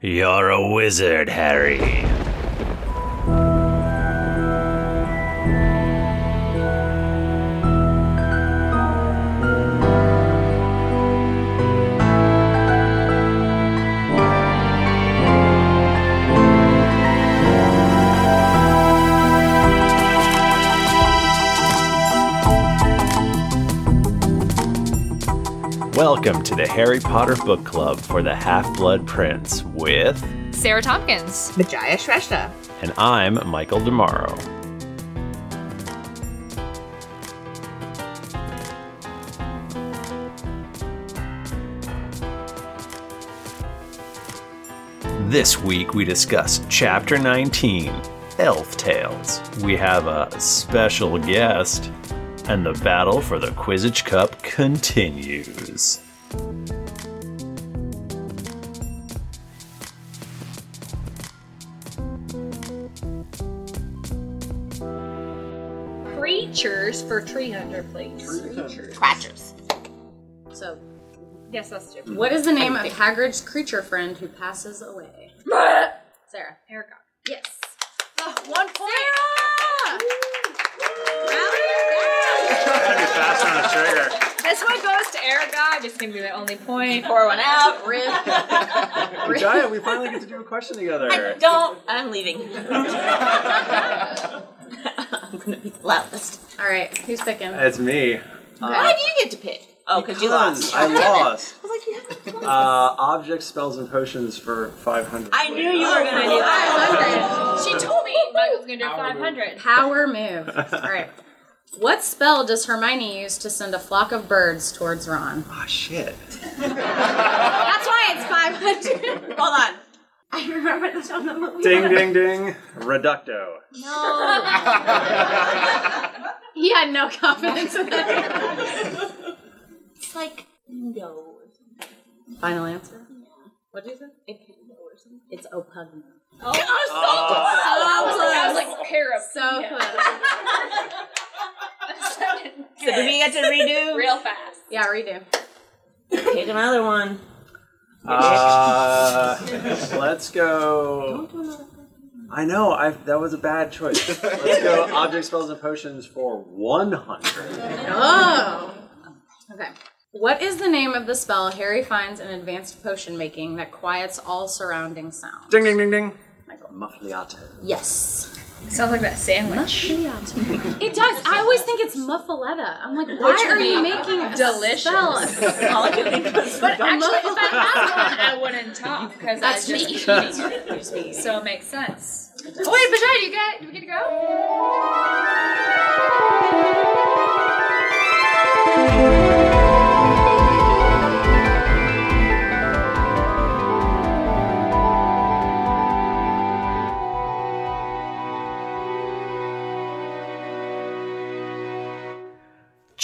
You're a wizard, Harry. Welcome to the Harry Potter Book Club for the Half Blood Prince with, Sarah Tompkins. Majaya Shrestha. and I'm Michael Demaro. This week we discuss Chapter 19 Elf Tales. We have a special guest, and the battle for the Quidditch Cup continues. Creatures for tree hunter, please. Scratchers. So, Yes, that's different. what is the name of Hagrid's creature friend who passes away? Sarah. Erica. Yes. Oh, one point. This one goes to Erica. Just gonna be the only point. Pour one out. Rip. Giant, we finally get to do a question together. Don't. I'm leaving. I'm gonna be the loudest. All right, who's picking? It's me. Why do you get to pick? Oh, because you lost. I lost. I was like, you have to Uh, object spells and potions for 500. I knew you were gonna do that. She told me Michael's gonna do 500. Power move. All right. What spell does Hermione use to send a flock of birds towards Ron? Ah, shit. That's why it's 500. Hold on. I remember this from the movie. Ding, ding, ding. Reducto. No. he had no confidence in that. It's like no or something. Final answer? What'd you say? It can go or something. It's Oppugno. Oh, so I was like, pair of So close. So do we get to redo? real fast. Yeah, redo. Pick another one. Uh, let's go. I know. I that was a bad choice. Let's go. Object spells and potions for 100. Oh. Okay. What is the name of the spell Harry finds in advanced potion making that quiets all surrounding sound? Ding, ding, ding, ding. Muffliato. Yes. Sounds like that sandwich. It does. I always think it's muffaletta. I'm like, why are you making a Delicious. spell? All I can think was But actually, if I had one, I wouldn't talk because I That's just me. keep eating. So it makes sense. Oh wait, Bajai, you got? Do we get to go?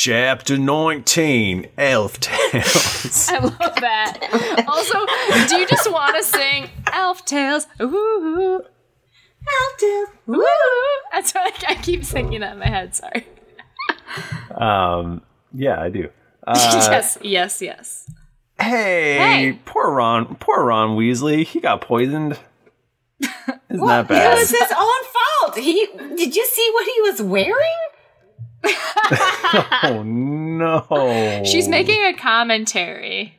Chapter 19 Elf Tales. I love that. also, do you just want to sing Elf Tales? Ooh, Elf tales. ooh. That's what I keep singing that in my head. Sorry. um, yeah, I do. Uh, yes, yes, yes. Hey, Hey. poor Ron, poor Ron Weasley. He got poisoned. Isn't that bad? It was his own fault. He did you see what he was wearing? oh no. She's making a commentary.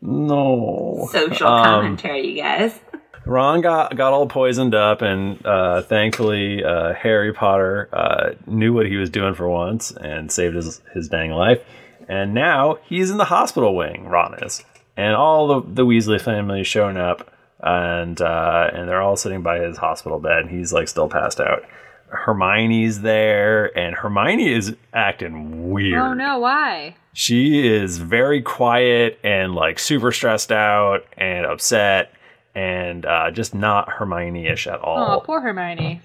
no Social Um, commentary, you guys. Ron got got all poisoned up, and uh, thankfully uh, Harry Potter uh, knew what he was doing for once and saved his his dang life. And now he's in the hospital wing. Ron is, and all the the Weasley family is showing up, and uh, and they're all sitting by his hospital bed, and he's like still passed out. Hermione's there, and Hermione is acting weird. Oh no, why? She is very quiet and like super stressed out and upset and uh, just not Hermione-ish at all. Oh, poor Hermione.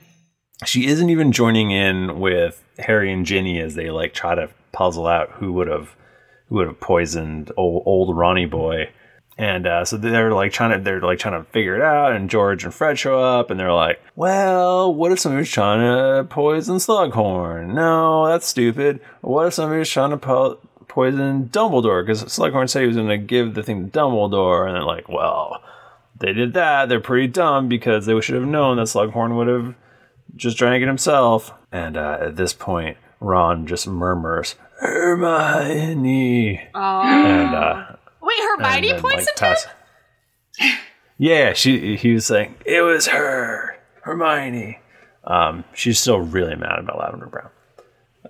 She isn't even joining in with Harry and Ginny as they like try to puzzle out who would have who would have poisoned old, old Ronnie boy. And uh, so they're like trying to they're like trying to figure it out. And George and Fred show up, and they're like, "Well, what if somebody's trying to poison Slughorn? No, that's stupid. What if somebody's trying to po- poison Dumbledore? Because Slughorn said he was going to give the thing to Dumbledore." And they're like, "Well, they did that, they're pretty dumb because they should have known that Slughorn would have just drank it himself. And uh, at this point, Ron just murmurs, Hermione. And, uh, Wait, Hermione then, points like, at him? Yeah, she. He was saying it was her, Hermione. Um, she's still really mad about Lavender Brown.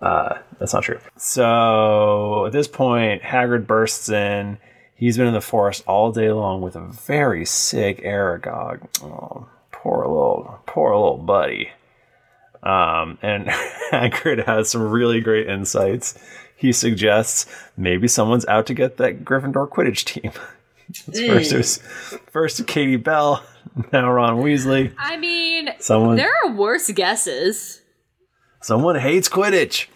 Uh, that's not true. So at this point, Hagrid bursts in. He's been in the forest all day long with a very sick Aragog. Oh, poor little, poor little buddy. Um, and Hagrid has some really great insights. He suggests maybe someone's out to get that Gryffindor Quidditch team. first, it was first Katie Bell, now Ron Weasley. I mean, Someone- there are worse guesses. Someone hates Quidditch.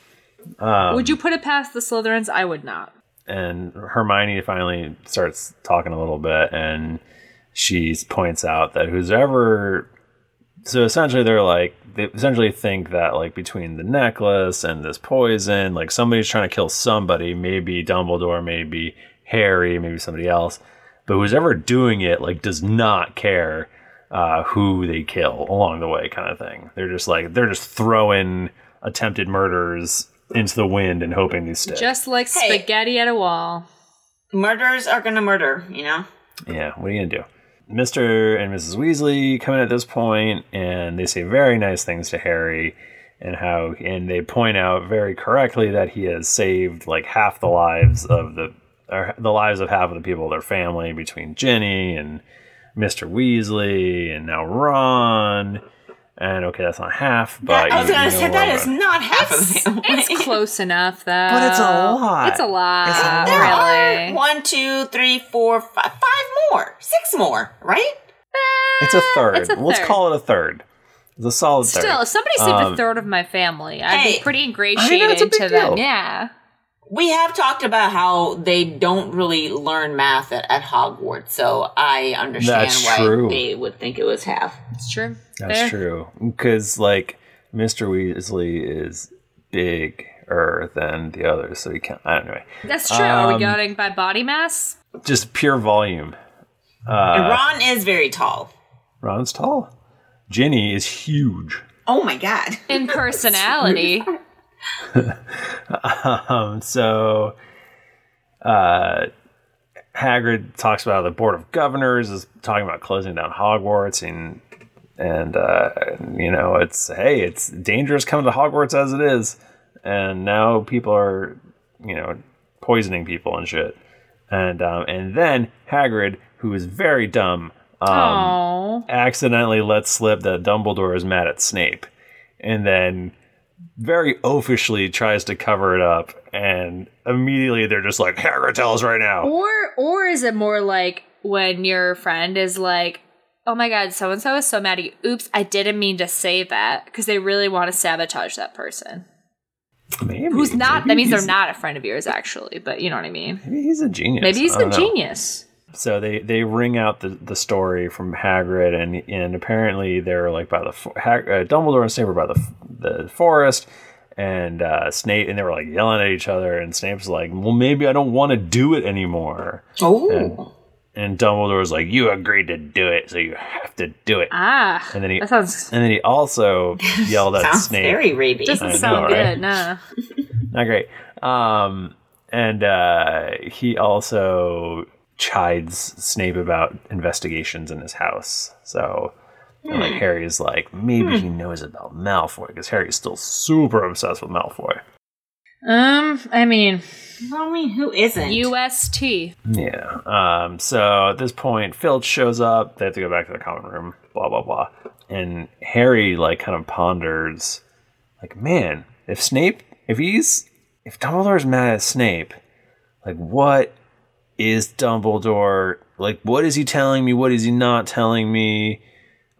Um, would you put it past the Slytherins? I would not. and Hermione finally starts talking a little bit, and she points out that who's ever. So essentially, they're like they essentially think that like between the necklace and this poison, like somebody's trying to kill somebody. Maybe Dumbledore, maybe Harry, maybe somebody else. But who's ever doing it like does not care uh, who they kill along the way, kind of thing. They're just like they're just throwing attempted murders into the wind and hoping these stick. Just like Hey. spaghetti at a wall. Murderers are gonna murder, you know? Yeah, what are you gonna do? Mr. and Mrs. Weasley come in at this point and they say very nice things to Harry and how and they point out very correctly that he has saved like half the lives of the or the lives of half of the people of their family between Ginny and Mr. Weasley and now Ron. And okay, that's not half, but I was gonna you know say that what, is but- not half of it. It's close enough, though. But it's a lot. It's a lot, It's a lot. Are really. one, two, three, four, five, five more, six more, right? It's a third. It's a Let's third. call it a third. It's a solid third. Still, if somebody saved Um, a third of my family, I'd hey. be pretty I know, ingratiated it's a to them. Yeah. We have talked about how they don't really learn math at, at Hogwarts, so I understand That's why true. they would think it was half. It's true. That's Fair. true. Because like Mr. Weasley is bigger than the others, so he can't. I don't know. That's true. Are we Um, going by body mass? Just pure volume. and Uh, Ron is very tall. Ron's tall. Ginny is huge. Oh my god. In personality. um, so, uh, Hagrid talks about the Board of Governors is talking about closing down Hogwarts, and and uh, you know it's hey, it's dangerous coming to Hogwarts as it is, and now people are you know poisoning people and shit, and um, and then Hagrid, who is very dumb, um, accidentally lets slip that Dumbledore is mad at Snape, and then very oafishly tries to cover it up, and immediately they're just like, "Hagrid, tell us right now." Or or is it more like when your friend is like, "Oh my god, so and so is so mad at you. Oops, I didn't mean to say that," because they really want to sabotage that person. Maybe Who's not? maybe That means they're not a friend of yours, actually. But you know what I mean. Maybe he's a genius. Maybe he's a know. genius. So they they ring out the, the story from Hagrid, and and apparently they're like by the Hag- uh, Dumbledore and Snape were by the the forest, and uh, Snape and they were like yelling at each other, and Snape's like, "Well, maybe I don't want to do it anymore." Oh. And, and Dumbledore's like, "You agreed to do it, so you have to do it." Ah, And then he that sounds and then he also yelled at Sounds Snape. very rapey. doesn't I know, sound right? good. Nah. Not great. Um, and uh, he also chides Snape about investigations in his house. So, and, like Harry's like, maybe he knows about Malfoy because Harry's still super obsessed with Malfoy. Um, I mean, I mean, who isn't? UST. Yeah. Um, so at this point, Filch shows up. They have to go back to the common room. Blah blah blah. And Harry like kind of ponders, like, man, if Snape, if he's, if Dumbledore's mad at Snape, like, what is Dumbledore like? What is he telling me? What is he not telling me?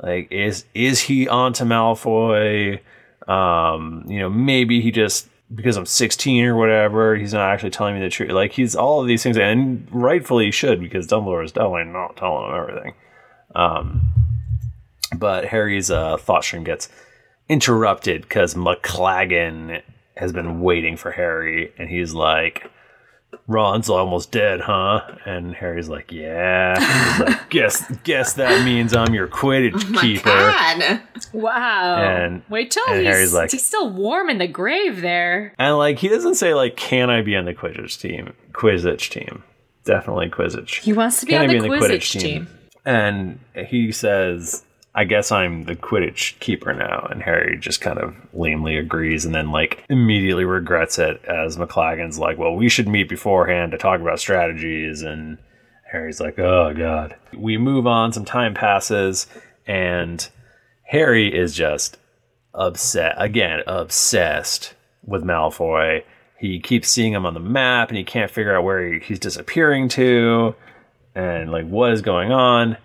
Like, is is he onto Malfoy? Um, you know, maybe he just because I'm 16 or whatever, he's not actually telling me the truth. Like, he's all of these things, and rightfully should because Dumbledore is definitely not telling him everything. Um, but Harry's uh, thought stream gets interrupted because McLaggen has been waiting for Harry, and he's like, Ron's almost dead, huh? And Harry's like, yeah. He's like, guess guess that means I'm your Quidditch oh My keeper. God. Wow. And- Wait till and he's, Harry's like- he's still warm in the grave there. And like he doesn't say like, can I be on the Quidditch team? Quidditch team. Definitely Quidditch. He wants to be Can I on the be in the Quidditch, Quidditch team. team? And he says, I guess I'm the Quidditch keeper now. And Harry just kind of lamely agrees and then, like, immediately regrets it as McLaggen's like, well, we should meet beforehand to talk about strategies. And Harry's like, oh, God. We move on, some time passes, and Harry is just upset, again, obsessed with Malfoy. He keeps seeing him on the map and he can't figure out where he, he's disappearing to and like what is going on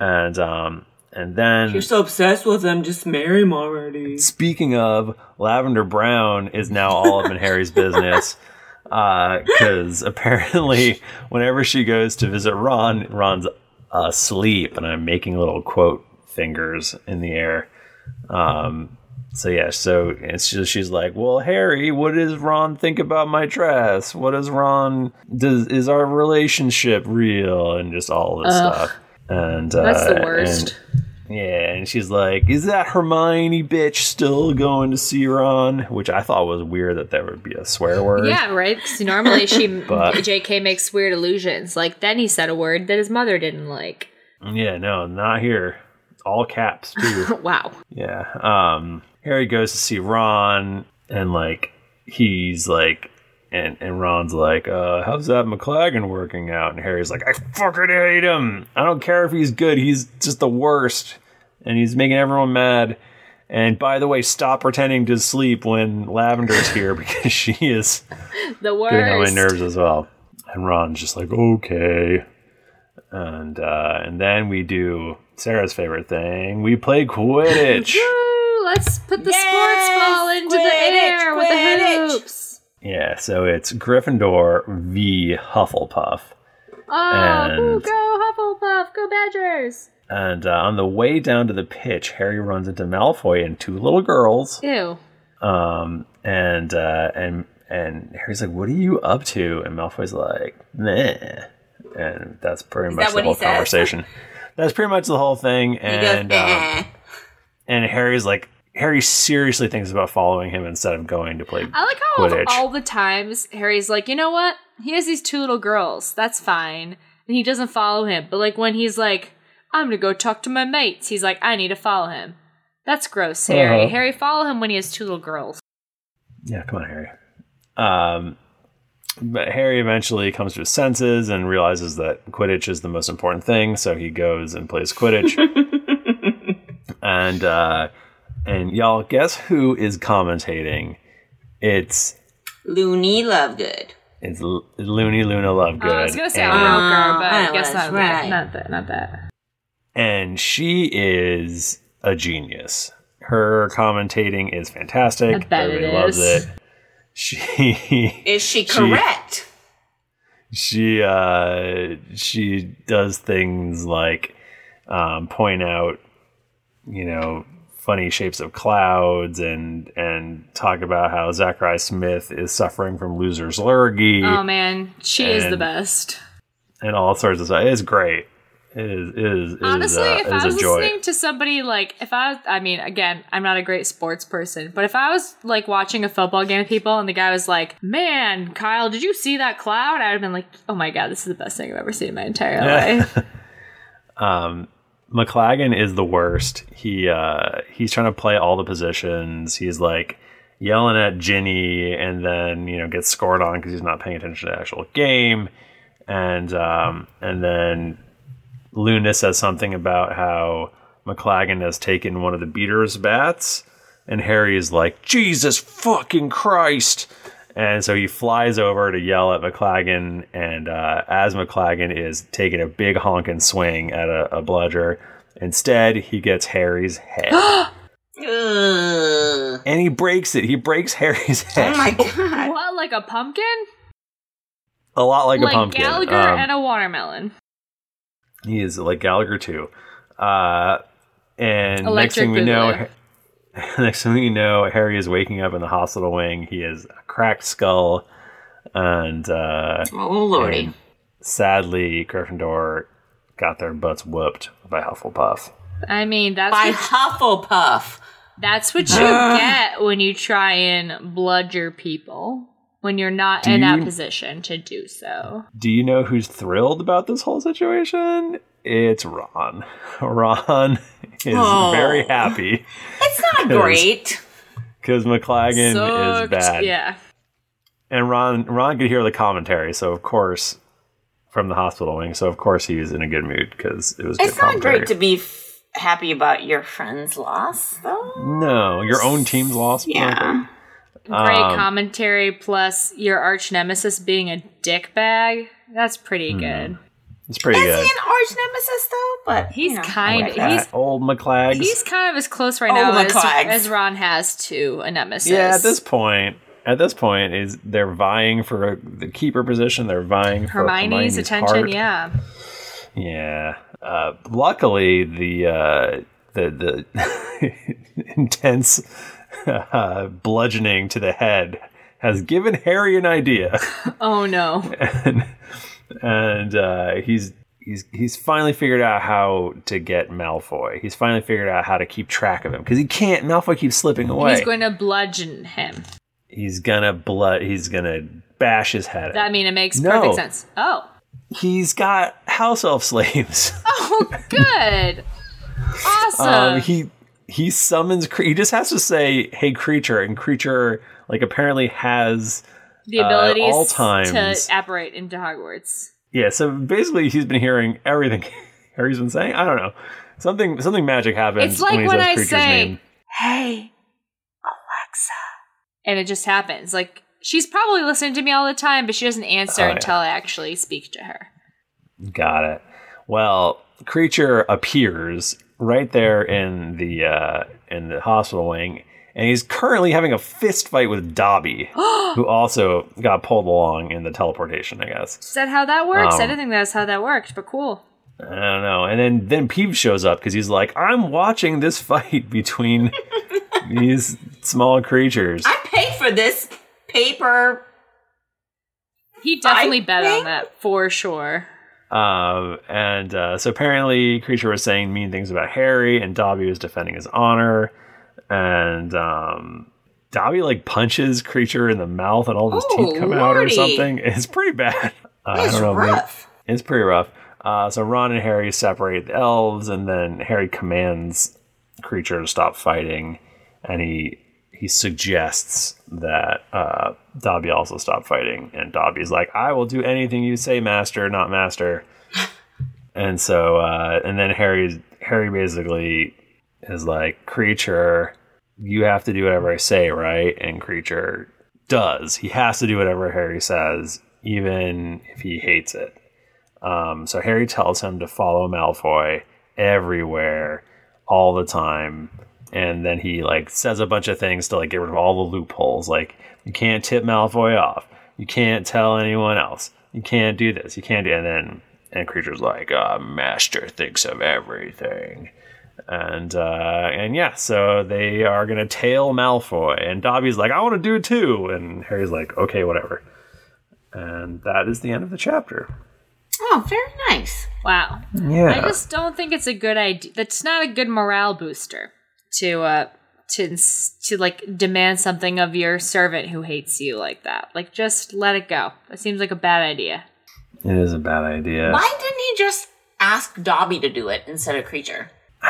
and um and then You're so obsessed with him, just marry him already. speaking of lavender brown is now all up in harry's business because apparently whenever she goes to visit ron ron's asleep and i'm making little quote fingers in the air um so yeah so it's just she's like well harry what does ron think about my dress what does ron does is our relationship real and just all this Ugh. stuff and uh, That's the and- worst. Yeah, and she's like, "Is that Hermione bitch still going to see Ron?" Which I thought was weird that there would be a swear word. Yeah, right. Because normally she But- J.K. makes weird allusions. Like then he said a word that his mother didn't like. Yeah, no, not here. All caps too. Wow. yeah. Um, Harry goes to see Ron, and like he's like, and and Ron's like, uh, "How's that McLaggen working out?" And Harry's like, "I fucking hate him. I don't care if he's good. He's just the worst, and he's making everyone mad." And by the way, stop pretending to sleep when Lavender's here because she is The worst. getting on my nerves as well. And Ron's just like, okay. And uh, and then we do Sarah's favorite thing. We play Quidditch. Woo, let's put the sports ball into the Quidditch, air with the hoops. Yeah, so it's Gryffindor v Hufflepuff. Oh, And- woo, go Hufflepuff, go Badgers. And uh, on the way down to the pitch, Harry runs into Malfoy and two little girls. Ew. Um, and uh, and and Harry's like, "What are you up to?" And Malfoy's like, "Meh." And that's pretty Is much that the whole says? conversation. That's pretty much the whole thing. He And goes, um, and Harry's like, Harry seriously thinks about following him instead of going to play. I like how Quidditch. all the times Harry's like, you know what? He has these two little girls. That's fine. And he doesn't follow him. But like when he's like, I'm gonna go talk to my mates, he's like, I need to follow him. That's gross, Harry. Uh-huh. Harry, follow him when he has two little girls. Yeah, come on, Harry. Um, but Harry eventually comes to his senses and realizes that Quidditch is the most important thing, so he goes and plays Quidditch. and uh, and y'all, guess who is commentating? It's Loony Lovegood. it's L- Loony Luna Lovegood. Uh, I was gonna say and, Roker, but I I guess was not right. that. Not that. Not that. and she is a genius. Her commentating is fantastic. I bet it Everybody loves is. it. She Is she correct? she uh she does things like um point out you know funny shapes of clouds and and talk about how Zacharias Smith is suffering from loser's lurgy Oh man, she is the best. and all sorts of stuff. It's great. It is it is, it is, Honestly, uh, if I was listening to somebody like, if I I mean, again, I'm not a great sports person, but if I was like watching a football game with people and the guy was like, man, Kyle, did you see that cloud? I'd have been like, oh my God, this is the best thing I've ever seen in my entire life. um McLaggen is the worst. He uh he's trying to play all the positions. He's like yelling at Ginny and then, you know, gets scored on because he's not paying attention to the actual game. And um and then Luna says something about how McLaggen has taken one of the beater's bats and Harry is like, Jesus fucking Christ. And so he flies over to yell at McLaggen, and uh, as McLaggen is taking a big honking swing at a, a bludger, instead he gets Harry's head, and he breaks it. He breaks Harry's head, Oh my god. what, like a pumpkin? a lot like, Like, a pumpkin. Gallagher Um, and a watermelon. he is like Gallagher too. Uh, and next thing we know, next thing we know, Harry is waking up in the hospital wing. He has a cracked skull. and uh, Oh lordy. and sadly, Gryffindor got their butts whooped by Hufflepuff. I mean, that's By what, Hufflepuff. that's what you get when you try and blood your people when you're not Do in that you- position to do so. Do you know who's thrilled about this whole situation? It's Ron. Ron is Oh. very happy It's not Yes. great. because McLaggen is bad. Yeah. And Ron Ron could hear the commentary, so of course from the hospital wing, so of course he was in a good mood because it was It's good not commentary. great to be f- happy about your friend's loss, though. no, your own team's loss. Yeah. Great Um, commentary plus your arch nemesis being a dick bag. That's pretty Hmm. good. It's pretty Is good. he an arch nemesis though? But He's you know, kind Like of that he's old McClags. he's kind of as close right Oh, now as, as Ron has to a nemesis. yeah, at this point, at this point, is they're vying for the keeper position. They're vying for Hermione's, attention. heart. Yeah. Yeah. Uh, luckily, the uh, the the intense uh, bludgeoning to the head has given Harry an idea, Oh no. and and uh, he's. He's, he's finally figured out how to get Malfoy. He's finally figured out how to keep track of him because he can't. Malfoy keeps slipping away. He's going to bludgeon him. He's gonna blood. He's gonna bash his head. That in. mean it makes No. perfect sense. Oh. He's got house elf slaves. Oh, good. Awesome. Um, he he summons. He just has to say, "Hey, Kreacher," and Kreacher like apparently has. the uh, abilities all times- to apparate into Hogwarts. Yeah, so basically, he's been hearing everything Harry's been saying. I don't know. Something something magic happens It's like when he when I say- name. Hey. And it just happens. Like she's probably listening to me all the time, but she doesn't answer Oh, yeah. until I actually speak to her. Got it. Well, Kreacher appears right there in the uh, in the hospital wing, and he's currently having a fist fight with Dobby, who also got pulled along in the teleportation. I guess. Is that how that works? I Um, didn't think that's how that worked, but cool. I don't know. And then then Peeves shows up because he's like, I'm watching this fight between these small creatures. I for this paper. He definitely I bet on that for sure. Um, and uh, so apparently, Kreacher was saying mean things about Harry, and Dobby was defending his honor. And um, Dobby like punches Kreacher in the mouth, and all his Oh, teeth come out or something. It's pretty bad. Uh, I It's don't know. rough. It's pretty rough. Uh, so Ron and Harry separate the elves, and then Harry commands Kreacher to stop fighting, and he he suggests that uh, Dobby also stop fighting, and Dobby's like, "I will do anything you say, Master, not Master." and so, uh, and then Harry Harry basically is like, "Kreacher, you have to do whatever I say, right?" And Kreacher does. He has to do whatever Harry says, even if he hates it. Um, so Harry tells him to follow Malfoy everywhere, all the time, and then he like says a bunch of things to like get rid of all the loopholes. Like you can't tip Malfoy off, you can't tell anyone else, you can't do this, you can't do. And then and Kreacher's like, uh, Master thinks of everything. And uh, and yeah, so they are gonna tail Malfoy, and Dobby's like, I want to do it too, and Harry's like, okay, whatever. And that is the end of the chapter. Oh, very nice. Wow. Yeah. I just don't think it's a good idea. That's not a good morale booster to uh to to like demand something of your servant who hates you like that. Like just let it go. That seems like a bad idea. It is a bad idea. Why didn't he just ask Dobby to do it instead of Kreacher?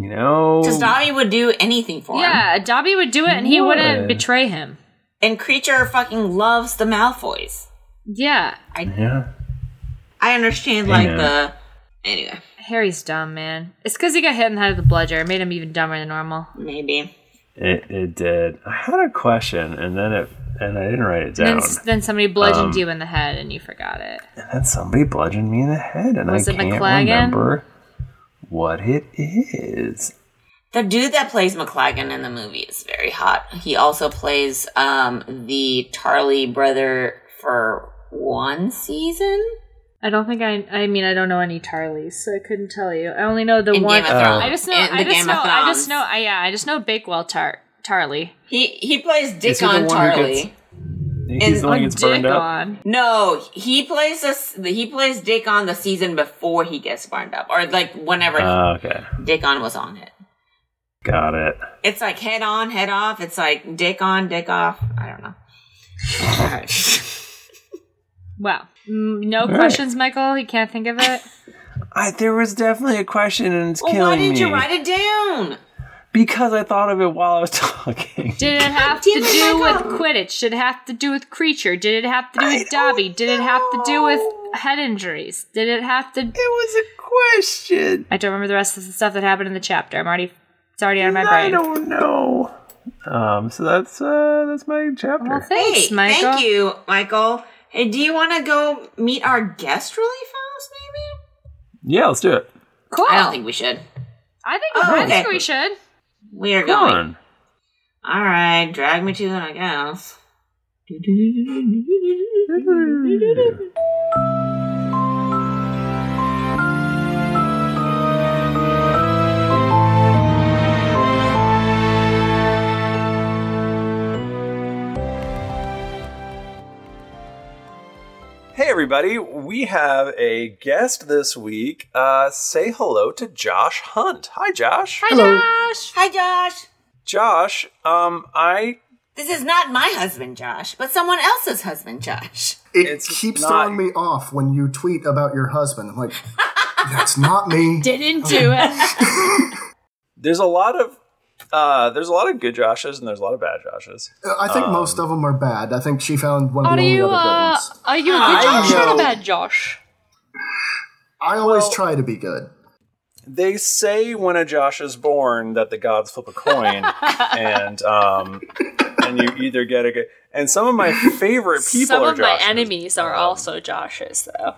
You know, Because Dobby would do anything for him. Yeah, Dobby would do it and he wouldn't betray him. And Kreacher fucking loves the Malfoys. Yeah. yeah. I understand, like, know. the. Anyway, Harry's dumb, man. It's because he got hit in the head with a bludger. It made him even dumber than normal. maybe. It it did. I had a question, and then it and I didn't write it And down. then, then somebody bludgeoned Um, you in the head and you forgot it. And then somebody bludgeoned me in the head, and Was I can't McLaggen? remember what it is. The dude that plays McLaggen in the movie is very hot. He also plays um, the Tarly brother for one season. I don't think I. I mean, I don't know any Tarlys, so I couldn't tell you. I only know the In one. Game of oh. Thrones. I just know. In I the just Game know. I just know. I, yeah, I just know Bakewell Tar Tarly. He he plays Dickon one who Tarly. gets- He's the one who gets burned Dick up. on. No, he plays this. He plays Dickon the season before he gets burned up, or like whenever Oh, okay, Dickon was on it. got it. It's like head on, head off. It's like Dick on, Dick off. I don't know. Wow. No right. questions, Michael? You can't think of it? I, there was definitely a question, and it's well, killing why did me you write it down? because I thought of it while I was talking. Did it have to damn it, do with Quidditch? Did it have to do with Kreacher? Did it have to do I with Dobby? Did it have to do with head injuries? Did it have to. It was a question. I don't remember the rest of the stuff that happened in the chapter. I'm already. It's already out of my brain. I don't know. Um, so that's uh, that's my chapter. Well, thanks, hey, Michael. thank you, Michael. Hey, do you want to go meet our guest really fast? Maybe. yeah, let's do it. Cool. I don't think we should. I think, Oh, I okay. think we should. We are Come going. on. All right, drag me to it, I guess. Hey everybody, we have a guest this week. Uh, say hello to Josh Hunt. Hi, Josh. Hi, Josh. Hi, Josh. Josh, um, I This is not my husband, Josh, but someone else's husband, Josh. It It's keeps not- throwing me off when you tweet about your husband. I'm like, that's not me. Didn't do it. there's a lot of uh, there's a lot of good Joshes and there's a lot of bad Joshes. I think most of them are bad. I think she found one of the only you, other good uh, ones. are you a good I Josh or a bad Josh? I always well- try to be good. They say when a Josh is born that the gods flip a coin, and um, and you either get a good. And some of my favorite people are Josh's. Some are of my enemies are also Joshes, though.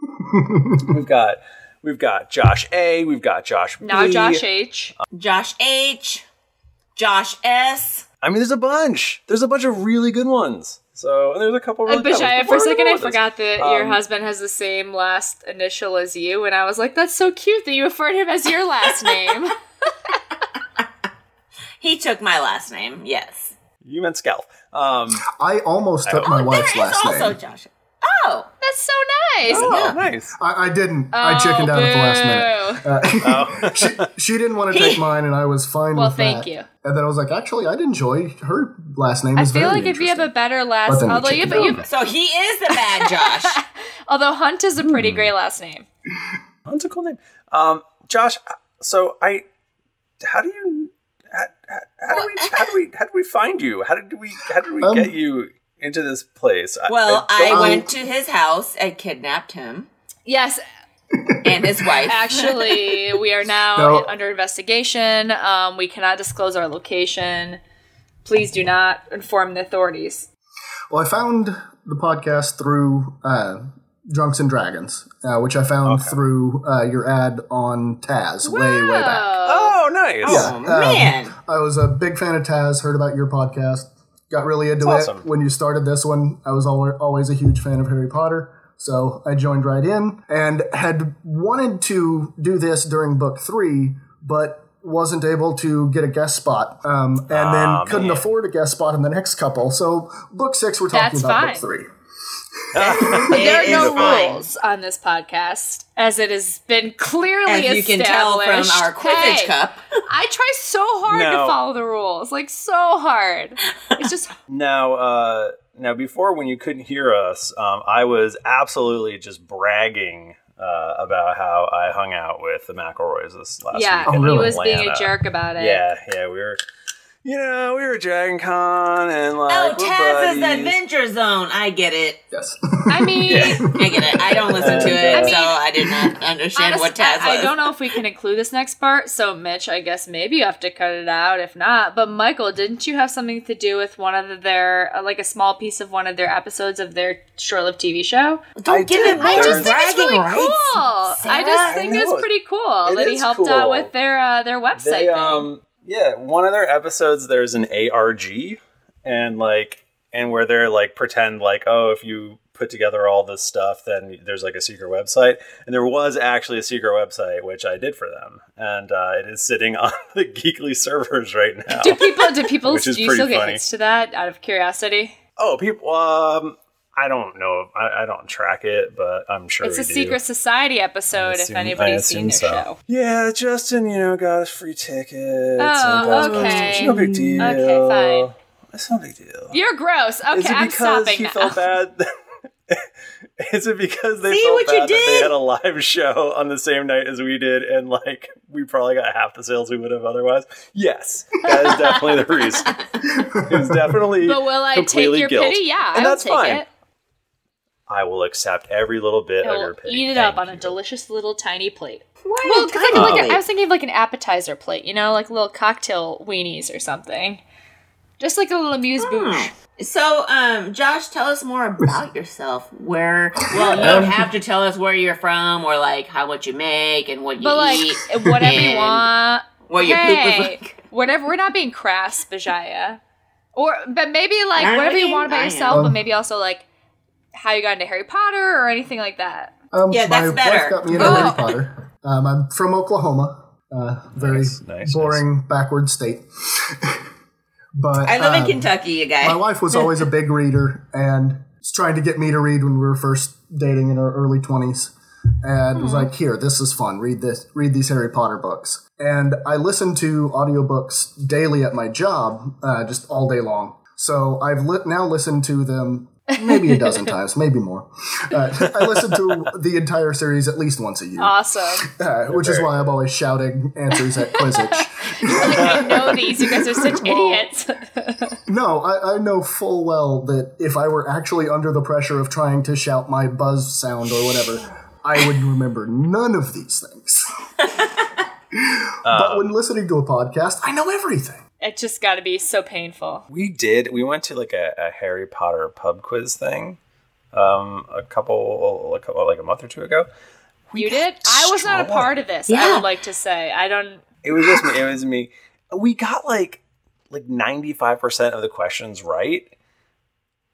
We've got we've got Josh A. We've got Josh B. Now Josh H. Josh H. Josh S. I mean, there's a bunch. There's a bunch of really good ones. So and there's a couple. Really But bad I, for a second, I forgot that your Um, husband has the same last initial as you, and I was like, "That's so cute that you referred him as your last name." He took my last name, yes. You meant Scalp. Um, I almost took my wife's There is last also name. Josh. Oh, That's so nice. oh, nice. I, I didn't. I chickened out at the last minute. boo. Uh, she, she didn't want to take mine, and I was fine with that. Well, thank that. you. And then I was like, actually, I'd enjoy her last name. I Is feel very like if you have a better last, although you, you, so he is the bad Josh. although Hunt is a pretty Hmm. great last name. That's a cool name. Um, Josh. So I, how do you, how, how, how do we, how do we, how do we find you? How did we, how did we Um, get you into this place? Well, I I, don't- went to his house and kidnapped him Yes, and his wife. actually, we are now No. under investigation. Um, we cannot disclose our location. Please do not inform the authorities. Well, I found the podcast through uh, Drunks and Dragons, uh, which I found through uh, your ad on Taz way, way back. Oh, nice. oh, um, man. I was a big fan of Taz, heard about your podcast, got really into That's it. awesome. When you started this one, I was al- always a huge fan of Harry Potter. So I joined right in and had wanted to do this during book three, but wasn't able to get a guest spot. Um, and then couldn't man. afford a guest spot in the next couple. So book six, we're talking That's about fine. book three. there are no fine. rules on this podcast, as it has been clearly As you can tell from established. our Quidditch Hey, cup. I try so hard No. to follow the rules, like so hard. It's just Now, uh, now before when you couldn't hear us, um, I was absolutely just bragging uh, about how I hung out with the McElroys this last yeah, week. in he really? was being a jerk about it. Yeah, yeah, we were. You know, we were at Dragon Con and like Oh, we're Taz is the. Adventure Zone. I get it. Yes. I mean. I get it. I don't listen to it, I mean, so I did not understand Honest- what Taz was. I, I don't know if we can include this next part, so Mitch, I guess maybe you have to cut it out. If not, but Michael, didn't you have something to do with one of their, uh, like a small piece of one of their episodes of their short-lived TV show? Don't I give it I I just think it's bragging really rights, cool. I just think I it's pretty cool It that he helped cool. out with their uh, their website They, thing. Yeah, one of their episodes there's an ARG, and like, and where they're like pretend like, oh, if you put together all this stuff, then there's like a secret website, and there was actually a secret website which I did for them, and uh, it is sitting on the Geekly servers right now. do people do people do you still get funny. hits to that out of curiosity? Oh, people. Um, I don't know. I, I don't track it, but I'm sure It's we a do. secret society episode. assume- if anybody's seen their so. show. Yeah, Justin, you know, got us free tickets. Oh, that's- okay. It's no big deal. Okay, fine. It's no big deal. You're gross. Okay, Is it I'm because stopping he now. felt bad? Is it because they See felt what you bad that they had a live show on the same night as we did, and like we probably got half the sales we would have otherwise? Yes, that is definitely the reason. it's definitely. But will I take your guilt. pity? Yeah, and I'll that's take fine. it. I will accept every little bit of He'll your pity. eat it up Thank on a you. delicious little tiny plate. Why Well, because I, tiny like plate? I was thinking of like an appetizer plate, you know, like little cocktail weenies or something. Just like a little amuse bouche. So, um, Josh, tell us more about yourself. Where, well, you don't have to tell us where you're from or like how much you make and what you But like whatever you and want. Where your poop was Hey, like. whatever. We're not being crass, Bajaya. Or, but maybe like Not whatever you being- want about I yourself, but maybe also like how you got into Harry Potter or anything like that. Um, Yeah, that's my better. wife got me into Oh. Harry Potter. Um, I'm from Oklahoma, uh, very Nice, nice, boring, backward state. but I live in um, Kentucky, you guys. My wife was always a big reader and was trying to get me to read when we were first dating in our early 20s. And was like, here, this is fun. Read this, read these Harry Potter books. And I listened to audiobooks daily at my job, uh, just all day long. So I've li- now listened to them maybe a dozen times, maybe more. Uh, I listen to the entire series at least once a year, Awesome. uh, which is why I'm always shouting answers at Quizzitch. like I know these. You guys are such idiots. No, I, I know full well that if I were actually under the pressure of trying to shout my buzz sound or whatever, I would remember none of these things. but when listening to a podcast, I know everything. It just got to be so painful. We did. We went to like a, a Harry Potter pub quiz thing, um, a couple, a couple, like a month or two ago. You did? I was not a part of this. I would like to say. I don't. It was just me. It was me. We got like like ninety five percent of the questions right,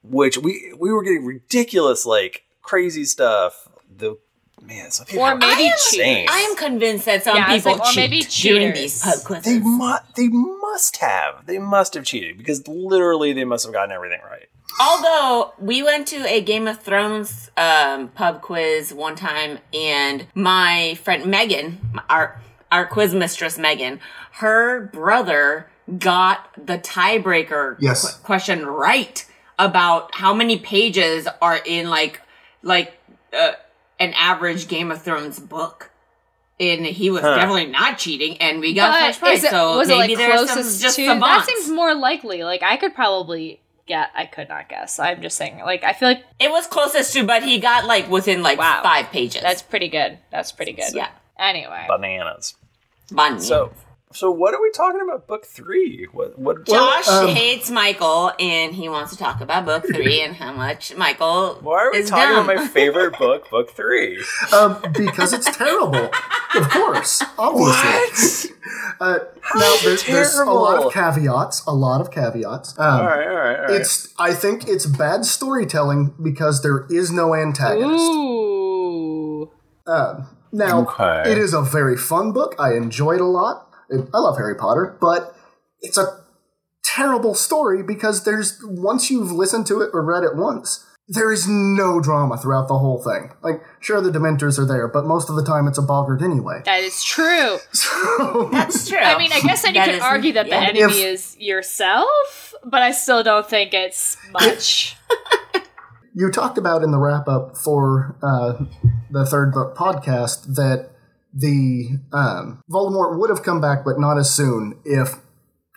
which we we were getting ridiculous, like crazy stuff. The man, some people Or are maybe insane. cheaters. I am convinced that some Yeah, people like, cheat maybe during these pub quizzes. They must. They must have. They must have cheated because literally they must have gotten everything right. Although we went to a Game of Thrones um, pub quiz one time, and my friend Megan, our our quiz mistress Megan, her brother got the tiebreaker Yes. qu- question right about how many pages are in like like uh, an average Game of Thrones book. And he was Huh. definitely not cheating, and we got But first prize. it, so was it maybe like there's closest some just to? savants. That seems more likely. Like I could probably get. I could not guess. I'm just saying. Like I feel like It was closest to, but he got like within like Wow. five pages. that's pretty good. That's pretty good. yeah. Anyway, Bananas. Fun. So, so what are we talking about? Book three. What? What? Josh um, hates Michael, and he wants to talk about book three and how much Michael Why are we is talking dumb. about my favorite book, book three? Um, because it's terrible. Of course, obviously. Uh, now, is it there's, there's a lot of caveats. A lot of caveats. Um, All right, all right, all right. It's. I think it's bad storytelling because there is no antagonist. ooh, Now, Okay. it is a very fun book. I enjoyed it a lot. It- I love Harry Potter, but it's a terrible story because there's once you've listened to it or read it once, there is no drama throughout the whole thing. Like, sure, the Dementors are there, but most of the time it's a boggart anyway. that is true. So, That's true. I mean, I guess then you That could argue that yeah. the enemy If- is yourself, but I still don't think it's much. you talked about in the wrap up for uh, the third book podcast that the um, Voldemort would have come back, but not as soon if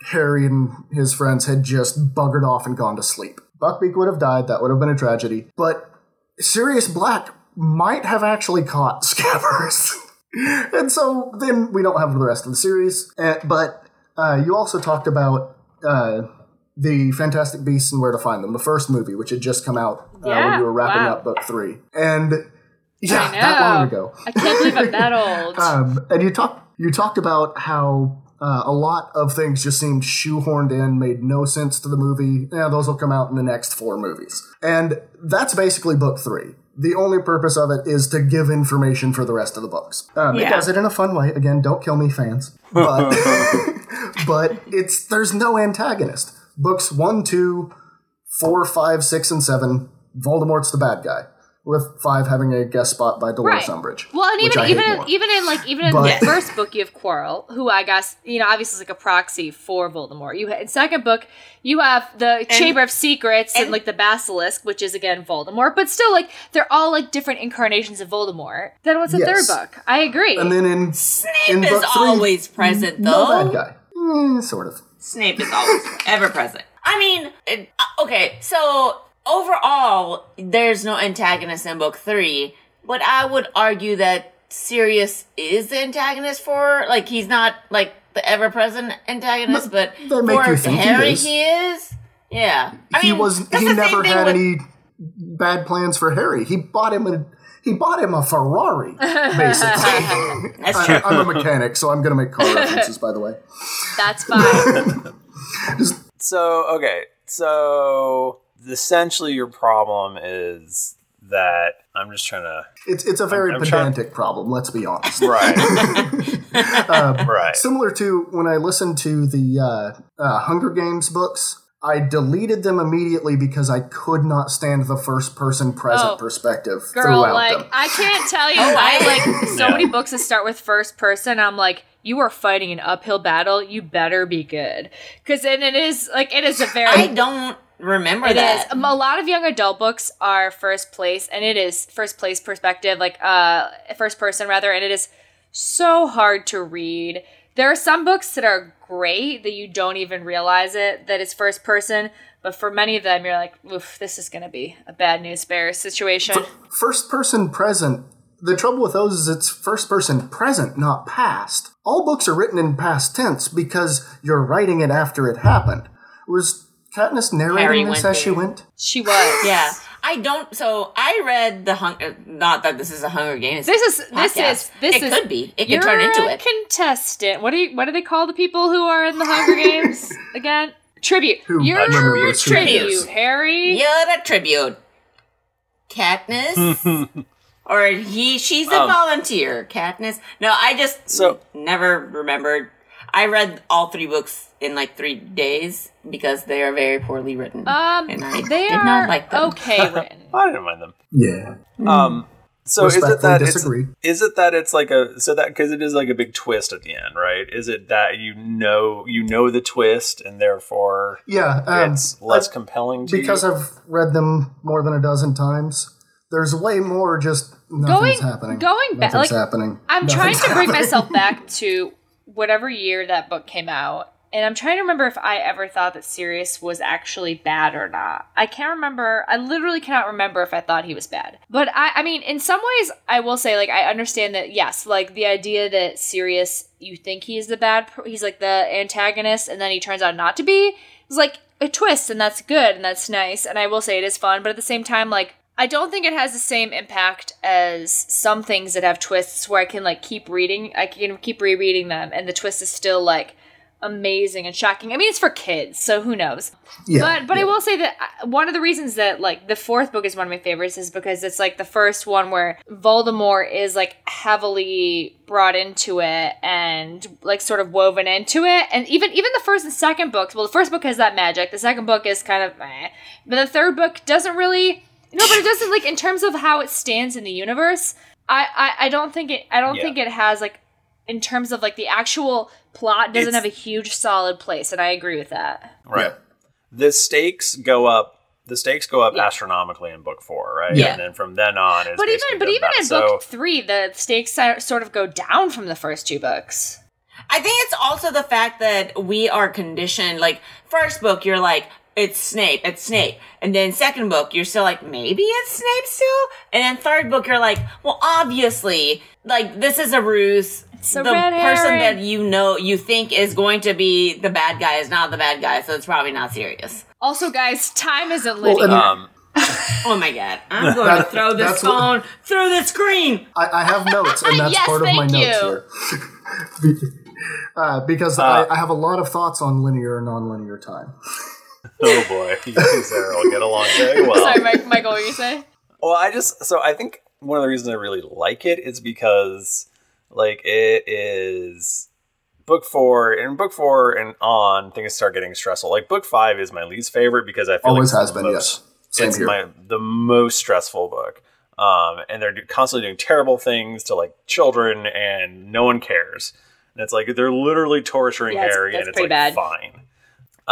Harry and his friends had just buggered off and gone to sleep. Buckbeak would have died. That would have been a tragedy. But Sirius Black might have actually caught Scabbers. and so then we don't have the rest of the series. Uh, but uh, you also talked about uh, the Fantastic Beasts and Where to Find Them, the first movie, which had just come out uh, when you were wrapping wow. up book three. And yeah, I that long ago. I can't believe I'm that old. Um, and you talked you talked about how uh, a lot of things just seemed shoehorned in, made no sense to the movie. Yeah, those will come out in the next four movies, and that's basically book three. The only purpose of it is to give information for the rest of the books. Um, It does it in a fun way. Again, don't kill me, fans. But but it's there's no antagonist. Books one, two, four, five, six, and seven Voldemort's the bad guy, with five having a guest spot by Dolores Right. Umbridge. Well, and even even in, even in like even in But- the first book, you have Quirrell, who I guess you know obviously is like a proxy for Voldemort. You in second book, you have the Chamber of Secrets and, and- like the Basilisk, which is again Voldemort, but still like they're all like different incarnations of Voldemort. Then what's the Yes. third book? I agree. and then in Snape in is book three, always present, though. no though. bad guy, Eh, sort of. Snape is always ever present. I mean, it, uh, okay, so overall, there's no antagonist in book three, but I would argue that Sirius is the antagonist for, like, he's not, like, the ever present antagonist, but they make for you think he Harry, is. he is. Yeah. I he mean, was he never had with- any bad plans for Harry. He bought him a he bought him a Ferrari, basically. That's I, true. I'm a mechanic, so I'm going to make car references. By the way, That's fine. So okay, so essentially your problem is that I'm just trying to it's it's a very I'm trying- pedantic problem. Let's be honest. right, right. Similar to when I listened to the uh, uh, Hunger Games books, I deleted them immediately because I could not stand the first person present Oh, perspective Girl, throughout like them. I can't tell you. Oh, I I- like so Yeah. many books that start with first person. I'm like, you are fighting an uphill battle. You better be good, because then it is like it is a very I don't remember It is. that. Um, a lot of young adult books are first place, and it is first place perspective, like uh, first person rather, and it is so hard to read. There are some books that are great that you don't even realize it that it's first person, but for many of them, you're like, oof, this is going to be a bad news bear situation. First person present. The trouble with those is it's first person present, not past. All books are written in past tense because you're writing it after it happened. Was Katniss narrating Harry this as she went? She was. Yeah. I don't. So I read the Hunger. Not that this is a Hunger Games. This is this is this it is. could be. It could you're turn into a it. contestant. What do you, what do they call the people who are in the Hunger Games again? Tribute. Who You're remembers who tribute. Harry. You're a tribute. Katniss. or he. She's a Um, volunteer. Katniss. No, I just So- never remembered. I read all three books in like three days because they are very poorly written. Um, and I they did are not like them. okay written. I didn't mind them. Yeah. Um, so is it Respectfully that it's, is it that it's like a so that because it is like a big twist at the end, right? Is it that you know you know the twist and therefore Yeah. Um, it's less I- compelling to because you? I've read them more than a dozen times. There's way more just nothing's Going- happening. going back- Nothing's like, happening. I'm trying Nothing's to bring myself back to whatever year that book came out. And I'm trying to remember if I ever thought that Sirius was actually bad or not. I can't remember. I literally cannot remember if I thought he was bad. But I, I mean, in some ways, I will say, like, I understand that, yes, like, the idea that Sirius, you think he's the bad, he's like the antagonist, and then he turns out not to be, is like a twist, and that's good, and that's nice. And I will say it is fun, but at the same time, like, I don't think it has the same impact as some things that have twists where I can like keep reading, I can keep rereading them, and the twist is still like amazing and shocking. I mean, it's for kids, so who knows? Yeah, but but I will say that uh, one of the reasons that like the fourth book is one of my favorites is because it's like the first one where Voldemort is like heavily brought into it and like sort of woven into it, and even even the first and second books. Well, the first book has that magic. The second book is kind of, eh. but the third book doesn't really. No, but it doesn't like in terms of how it stands in the universe. I I, I don't think it. I don't Yeah. think it has like in terms of like the actual plot doesn't It's- have a huge solid place, and I agree with that. right. The stakes go up. The stakes go up Yeah. astronomically in book four, right? Yeah. And then from then on, it's But even but even in so, book three, the stakes sort of go down from the first two books. I think it's also the fact that we are conditioned. Like first book, you're like, it's Snape, it's Snape, and then second book, you're still like, maybe it's Snape still, and then third book, you're like, well, obviously, like this is a ruse. a the red person herring. that you know you think is going to be the bad guy is not the bad guy, so it's probably not serious. Also, guys, time isn't Well, linear. and- um, Oh my god, I'm going to throw this That's what- phone through the screen. I, I have notes, and that's Yes, part of my thank notes here. Uh, because Uh, I, I have a lot of thoughts on linear and non-linear time. Oh boy, you and Sarah will get along very well. Sorry, Mike, Michael, what were you say? Well, I just so I think one of the reasons I really like it is because like it is book four and book four and on things start getting stressful. Like book five is my least favorite because I feel Always like has it's the been, most- Same it's here. my the most stressful book. Um, and they're do- constantly doing terrible things to like children, and no one cares. And it's like they're literally torturing Yeah, Harry, that's and it's like bad. fine.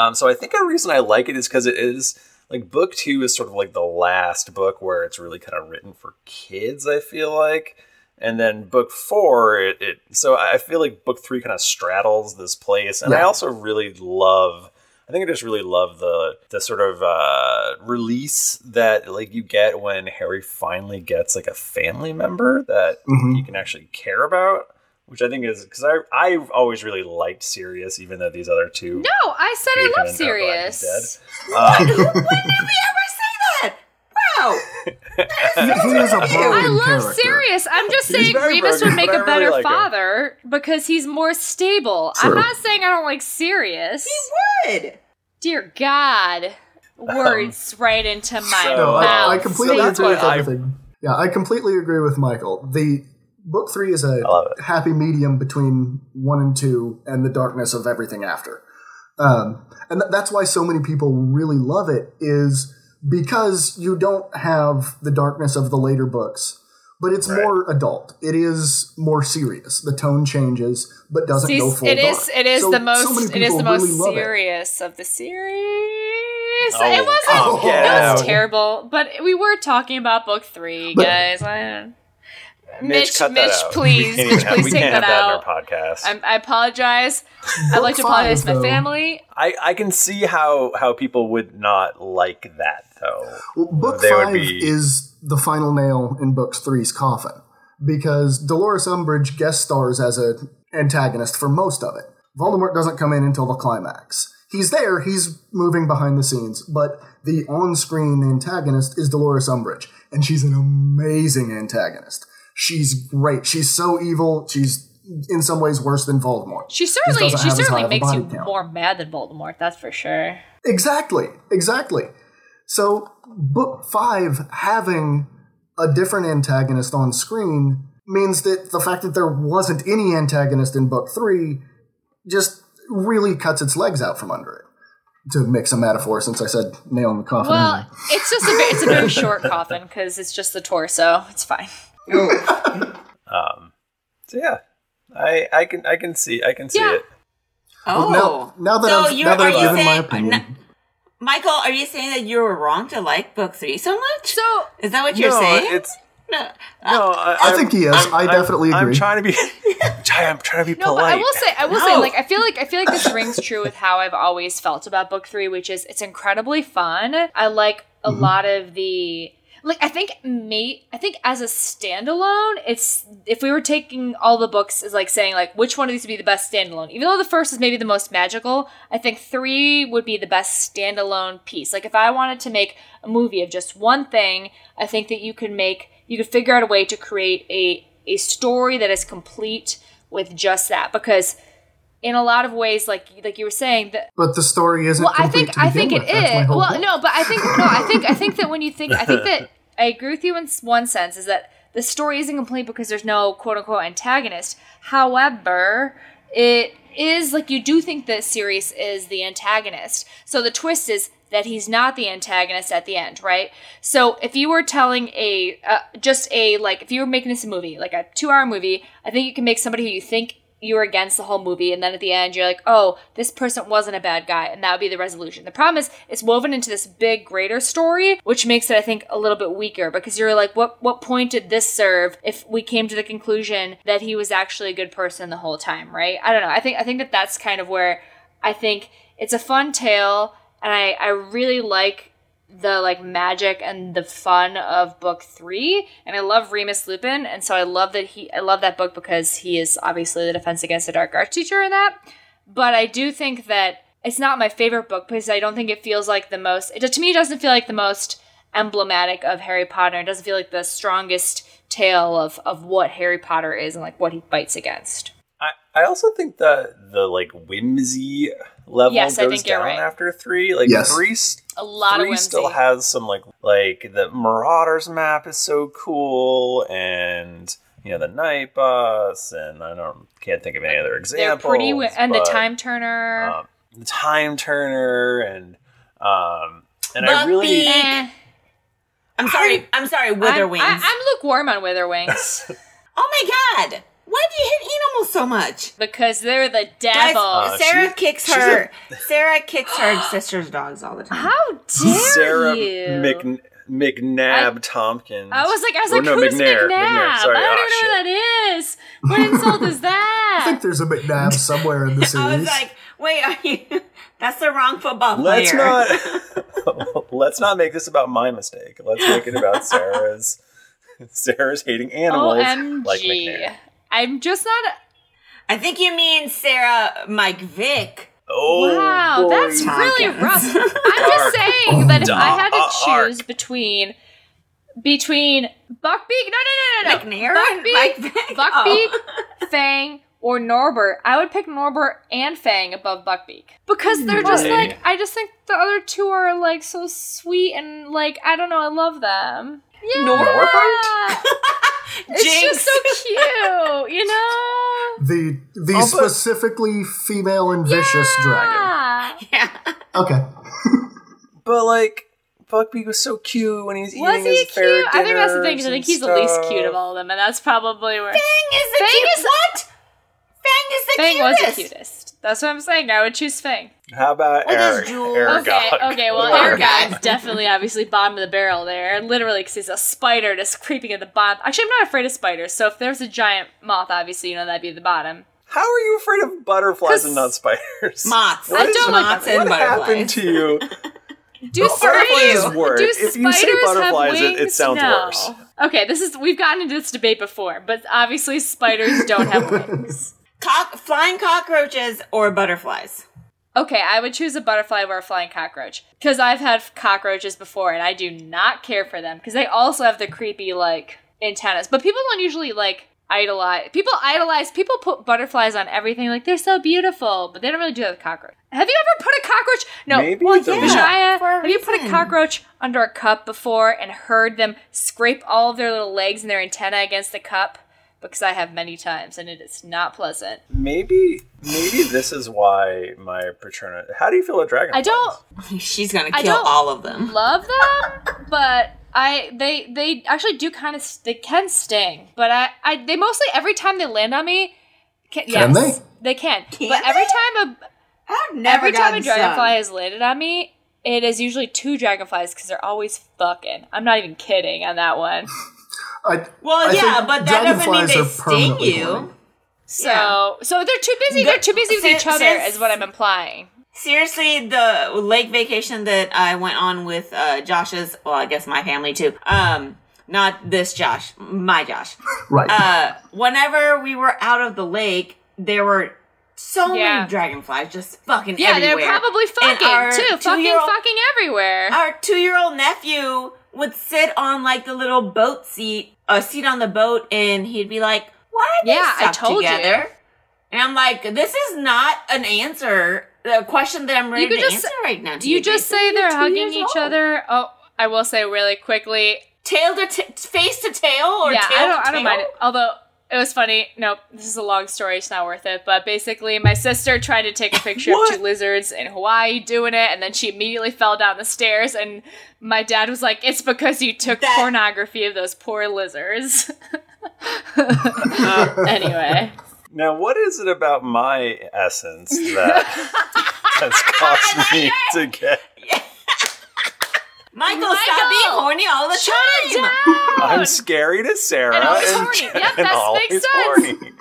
Um, so I think a reason I like it is because it is like book two is sort of like the last book where it's really kind of written for kids. I feel like, and then book four, it, it so I feel like book three kind of straddles this place, and I also really love. I think I just really love the the sort of uh, release that like you get when Harry finally gets like a family member that Mhm. he can actually care about, which I think is because I I've always really liked Sirius, even though these other two. No, I said I love and Sirius. dead. Um, When did we ever say that? Wow. He is a I broken love character. Sirius. I'm just saying very Remus broken, would make a I a really better like him. father because he's more stable. I'm not saying I don't like Sirius. He would. Dear God. Words right into my so- No, mouth. I, I completely So agree with I- everything. Yeah, I completely agree with Michael. The book three is a happy medium between one and two and the darkness of everything after. Um, and th- that's why so many people really love it is because you don't have the darkness of the later books, but it's Right. more adult. It is more serious. The tone changes, but doesn't See, go full it dark. is. It is So- the so most. many it is the most really love it. serious of the series. Oh, it wasn't. oh, get it was terrible. But we were talking about book three, But- guys. I, Mitch, Mitch, cut Mitch, that out. please, we can't, Mitch, even have, please we take can't that have out. that in our podcast. I'm, I apologize. I'd like to Book apologize to my family. I, I can see how how people would not like that though. Well, book They five be- is the final nail in book three's coffin because Dolores Umbridge guest stars as an antagonist for most of it. Voldemort doesn't come in until the climax. He's there, he's moving behind the scenes, but the on-screen antagonist is Dolores Umbridge, and she's an amazing antagonist. She's great. She's so evil. She's in some ways worse than Voldemort. She certainly, she have as high certainly makes you count. more mad than Voldemort. That's for sure. Exactly, exactly. So, book five having a different antagonist on screen means that the fact that there wasn't any antagonist in book three just really cuts its legs out from under it. To mix a metaphor, since I said nail in the coffin. Well, anyway. it's just a it's a very short coffin because it's just the torso. It's fine. Um, so yeah, I I can I can see I can see Yeah. it. Oh. now, now that so I've, you're, now that are I've you given my opinion, n- Michael, are you saying that you were wrong to like book three so much? So Is that what you're no, saying? it's no. no. I, I think he is. I'm- I I'm- definitely I'm trying to be. I'm trying to be No, but polite. I will say, I will say, like, I feel like I feel like this rings true with how I've always felt about book three, which is it's incredibly fun. I like a lot of the like. I think mate. I think as a standalone, it's if we were taking all the books as like saying like which one of these would be the best standalone. Even though the first is maybe the most magical, I think three would be the best standalone piece. Like if I wanted to make a movie of just one thing, I think that you could make you could figure out a way to create a a story that is complete with just that because in a lot of ways like like you were saying that but the story isn't. well i think i think it. That's is well point. no but i think no i think i think that when you think i think that i agree with you in one sense is that the story isn't complete because there's no quote unquote antagonist however it is like you do think that Sirius is the antagonist. So the twist is that he's not the antagonist at the end, right? So if you were telling a uh, just a like if you were making this a movie, like a 2-hour movie, I think you can make somebody who you think you're against the whole movie and then at the end you're like, "Oh, this person wasn't a bad guy." And that would be the resolution. The problem is it's woven into this big greater story, which makes it I think a little bit weaker because you're like, "What what point did this serve if we came to the conclusion that he was actually a good person the whole time?" Right? I don't know. I think I think that that's kind of where I think it's a fun tale and I, I really like the like magic and the fun of book three and i love remus lupin and so i love that he i love that book because he is obviously the defense against the dark arts teacher in that. But i do think that it's not my favorite book because i don't think it feels like the most it, to me it doesn't feel like the most emblematic of harry potter. It doesn't feel like the strongest tale of of what harry potter is and like what he fights against I, I also think the the like whimsy level Yes, I goes think down right. after three. Like Yes. three, s- a lot three of whimsy still has some like like the Marauders map is so cool, and you know the Night Bus, and I don't can't think of any other they're examples. pretty wi- and the time turner um, the Time Turner, and um, and I really Eh. I'm sorry. I'm sorry. Wither I'm, wings. I, am lukewarm on wither wings oh my god! Why do you hate animals so much? because they're the Guys, devil. Uh, Sarah she- kicks she's her. Sarah kicks her sister's dogs all the time. How dare Sarah you? Mc, McNabb Tompkins. I was like, I was Or like, no, who's McNair, McNabb? McNair. Sorry, I don't ah, even know who that is. What insult is that? I think there's a McNabb somewhere in the series. I was like, wait, are you? That's the wrong football player. Let's not let's not make this about my mistake. Let's make it about Sarah's Sarah's hating animals like OMG. McNair. I'm just not. I think you mean Sarah Mike Vick. Oh, Wow, boy. that's really rough. I'm just saying that if I had to Dark. choose between between Buckbeak, no, no, no, no, no, McNair and Mike oh. Buckbeak, Vick? Buckbeak, Oh. Fang, or Norbert, I would pick Norbert and Fang above Buckbeak because they're just like I just think the other two are like so sweet and like I don't know, I love them. Yeah. Norbert? It's Jinx. just so cute, you know? the the but- specifically female and vicious dragon. Yeah. Yeah. Okay. But like Buckbeak was so cute when he's Was eating he his ferret cute? I think that's the thing. 'cause I think he's and the least cute of all of them, and that's probably where Fang is the Fang cute. is- what? Fang is the Fang was the cutest. That's what I'm saying. I would choose Fang. How about With his Eric? jewels. Okay, Aragog? okay. Well, Aragog. Aragog's definitely, obviously, bottom of the barrel there. Literally, because he's a spider just creeping at the bottom. Actually, I'm not afraid of spiders. So if there's a giant moth, obviously, you know that'd be the bottom. How are you afraid of butterflies and not spiders? Moths. I don't like moths and what happened to you? Do Well, butterflies spiders? work. Do If you say butterflies, it- it sounds No. worse. Okay, this is we've gotten into this debate before, but obviously spiders don't have wings. Cock- flying cockroaches or butterflies? Okay, I would choose a butterfly over a flying cockroach because I've had cockroaches before and I do not care for them because they also have the creepy like antennas. But people don't usually like idolize. People idolize. People put butterflies on everything like they're so beautiful, but they don't really do that with cockroach. Have you ever put a cockroach? No, Maybe Well, yeah. Vijaya, for a have you put a cockroach under a cup before and heard them scrape all of their little legs and their antenna against the cup? Because I have many times, and it is not pleasant. Maybe, maybe this is why my patronus. How do you feel a dragonflies? I don't She's gonna I kill don't- all of them. love them, but I they they actually do kind of they can sting, but I I they mostly every time they land on me, can, Can yes, they? can. Can but every time a I've never every time a dragonfly stung. has landed on me, it is usually two dragonflies because they're always fucking. I'm not even kidding on that one. I, Well, I yeah, but that doesn't mean they sting you. horny. So Yeah. so they're too busy. They're too busy with Since- each other, since- is what I'm implying. Seriously, the lake vacation that I went on with uh, Josh's, well, I guess my family too. Um, not this Josh, my Josh. Right. Uh, whenever we were out of the lake, there were so Yeah. many dragonflies just fucking Yeah, everywhere. they're probably fucking too. Fucking fucking everywhere. Our two-year-old nephew would sit on like the little boat seat, a seat on the boat, and he'd be like, "Why are they Yeah, I stuck told you. together?" And I'm like, "This is not an answer." The question that I'm ready could to just- answer right now. Do you just say they're hugging each old. other? Oh, I will say really quickly. tail to t- face to tail, or yeah, tail I don't. to I don't tail? mind it. Although it was funny. Nope, this is a long story. It's not worth it. But basically, my sister tried to take a picture of two lizards in Hawaii doing it, and then she immediately fell down the stairs. And my dad was like, "It's because you took That- pornography of those poor lizards." anyway, Now, what is it about my essence that has caused me to get? Michael, stop being horny all the shut it time. down. I'm scary to Sarah And always and, horny. Yep, and that always makes sense. horny.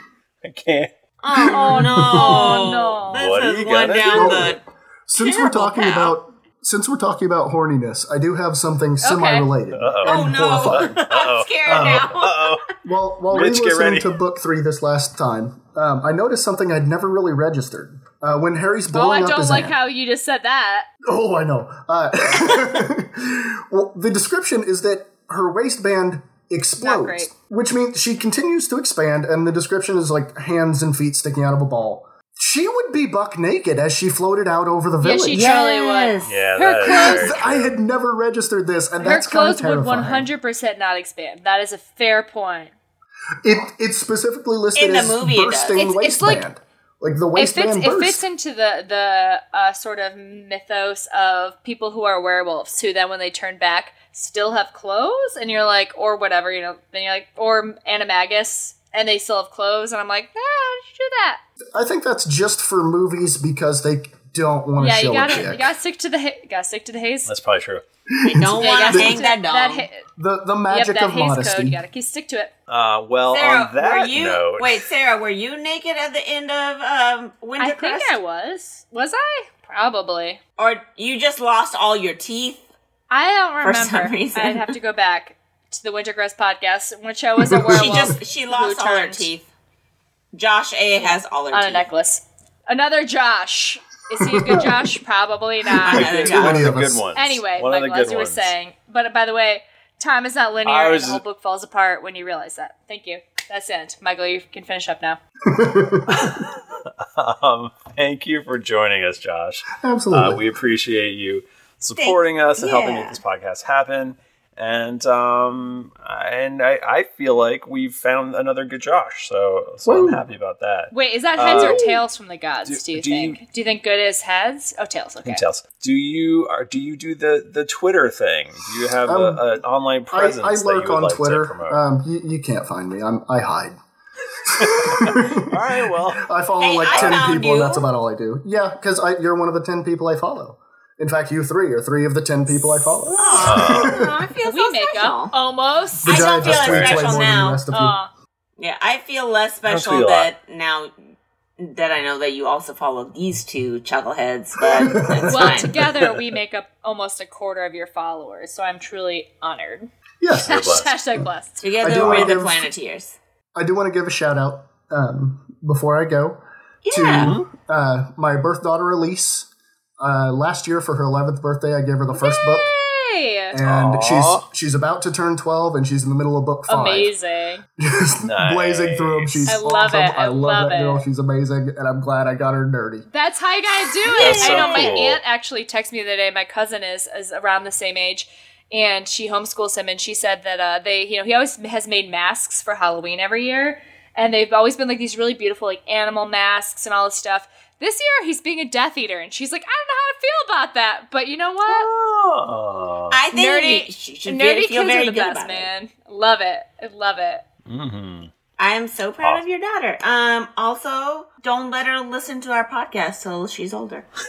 I can't. Oh, no! Oh, no. This What are is you one gonna down do? the. since we're talking path. about since we're talking about horniness, I do have something semi-related Uh-oh. Oh and no! horrifying. I'm scared now. Uh-oh. Well, while Mitch, get re-listening to book three this last time, um, I noticed something I'd never really registered. Uh, when Harry's blowing Oh, I don't like aunt. how you just said that. Oh, I know. Uh, well, the description is that her waistband explodes, which means she continues to expand, and the description is like hands and feet sticking out of a ball. She would be buck naked as she floated out over the village. Yeah, village. she truly would. Yeah, Her clothes- I had never registered this, and Her that's kind of clothes would 100% not expand. That is a fair point. It it's specifically listed In the movie bursting It's- it's like- waistband, Like the It waistband fits. It burst. fits into the the uh, sort of mythos of people who are werewolves who then, when they turn back, still have clothes, and you're like, or whatever, you know. Then you're like, or animagus, and they still have clothes, and I'm like, ah, how did you do that? I think that's just for movies because they don't want to Yeah, show you a gotta chick. you gotta stick to the ha- gotta stick to the haze. That's probably true. I don't want gotta to hang to that dog. ha- the the yep, magic that of haze modesty. code. You gotta keep stick to it. Uh, well, Sarah, on that were you note, wait, Sarah, were you naked at the end of um, Winter I think I was. Was I? Probably. or you just lost all your teeth? I don't For some remember. reason. I'd have to go back to the Wintergrass podcast, which I was a werewolf. She just she lost all her teeth. Josh A has all her on a teeth. necklace. Another Josh. Is he a good Josh? Probably not. Another Too Josh. one of of the good ones. Anyway, one of the Michael, as you were ones. saying. But by the way, time is not linear, I and was- the whole book falls apart when you realize that. Thank you. That's the end. Michael, you can finish up now. Um, thank you for joining us, Josh. Absolutely. Uh, we appreciate you supporting us and helping make this podcast happen. And um, and I, I feel like we've found another good Josh, so so I'm happy about that. Wait, is that heads or Uh, tails from the gods? do- Do, you do you- think? do you think good is heads? Oh, tails. Okay. tails. Do you are do you do the the Twitter thing? Do you have Um, an online presence? I that you lurk on like to Twitter. promote? Um, you, you can't find me. I'm I hide. All right, well, I follow Hey, like I ten found people, and that's about all I do. Yeah, because you're one of the ten people I follow. In fact, you three are three of the ten people I follow. Oh, I feel We so make special. up almost. I Vijay don't feel just as special more than now. the rest of you. Yeah, I feel less special feel that now that I know that you also follow these two chuckleheads, but well, fine. together we make up almost a quarter of your followers, so I'm truly honored. Yes, blessed. Hashtag blessed. I Together do we're wanna the give- Planeteers. I do want to give a shout out um, before I go Yeah. to uh, my birth daughter Elise. Uh, last year for her 11th birthday, I gave her the first book, and Aw. she's she's about to turn 12, and she's in the middle of book five. amazing. Just Nice. blazing through them. She's I love awesome. it. I I love, love that girl. She's amazing, and I'm glad I got her nerdy. That's how you gotta do it. That's I know so my cool. aunt actually texted me the other day. My cousin is is around the same age, and she homeschools him. And she said that uh, they, you know, he always has made masks for Halloween every year, and they've always been like these really beautiful like animal masks and all this stuff. This year he's being a Death Eater, and she's like, I don't know how to feel about that, but you know what? Oh. I think Nerdy, should nerdy feel kids very are the best, about it. man. Love it. I love it. hmm I am so proud of your daughter. Um, also, don't let her listen to our podcast till she's older.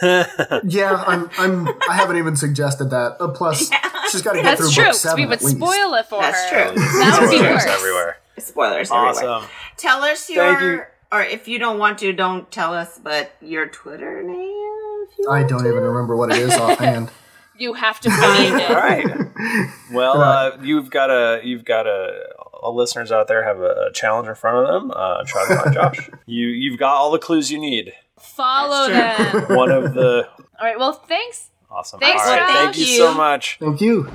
Yeah, I'm. I'm. I haven't even suggested that. Uh, plus, she's got to get That's through true. book 'cause seven we would at least. spoil it for That's her. That's true. That would be Spoilers worse. everywhere. Spoilers everywhere. Awesome. Tell us your, Thank you. Or if you don't want to, don't tell us, but your Twitter name. If you I don't to. even remember what it is offhand. You have to find it. All right. Well, uh, you've got a you've got a all listeners out there have a, a challenge in front of them. Uh, try to find Josh. You you've got all the clues you need. Follow them. One of the All right. Well, thanks. awesome. Thanks, all right. Josh. Thank you so much. Thank you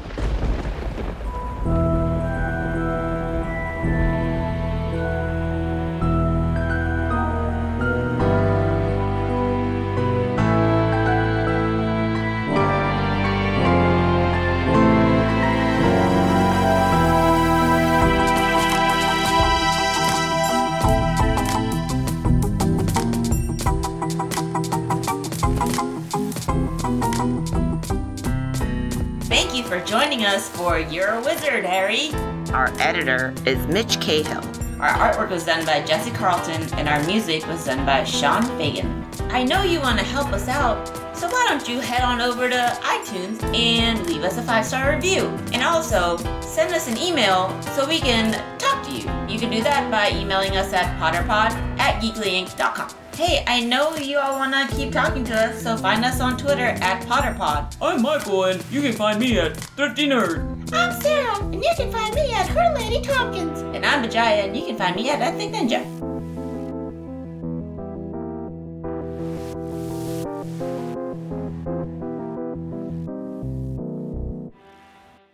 us for You're a Wizard, Harry. Our editor is Mitch Cahill. Our artwork was done by Jesse Carlton, and our music was done by Sean Fagan. I know you want to help us out, so why don't you head on over to iTunes and leave us a five star review? And also, send us an email so we can talk to you. You can do that by emailing us at potterpod at geeklyinc.com. Hey, I know you all want to keep talking to us, so find us on Twitter at potterpod. I'm Michael, and you can find me at Thrifty Nerd. I'm Sarah, and you can find me at Her Lady Tompkins. And I'm Vijaya, and you can find me at I Think Ninja.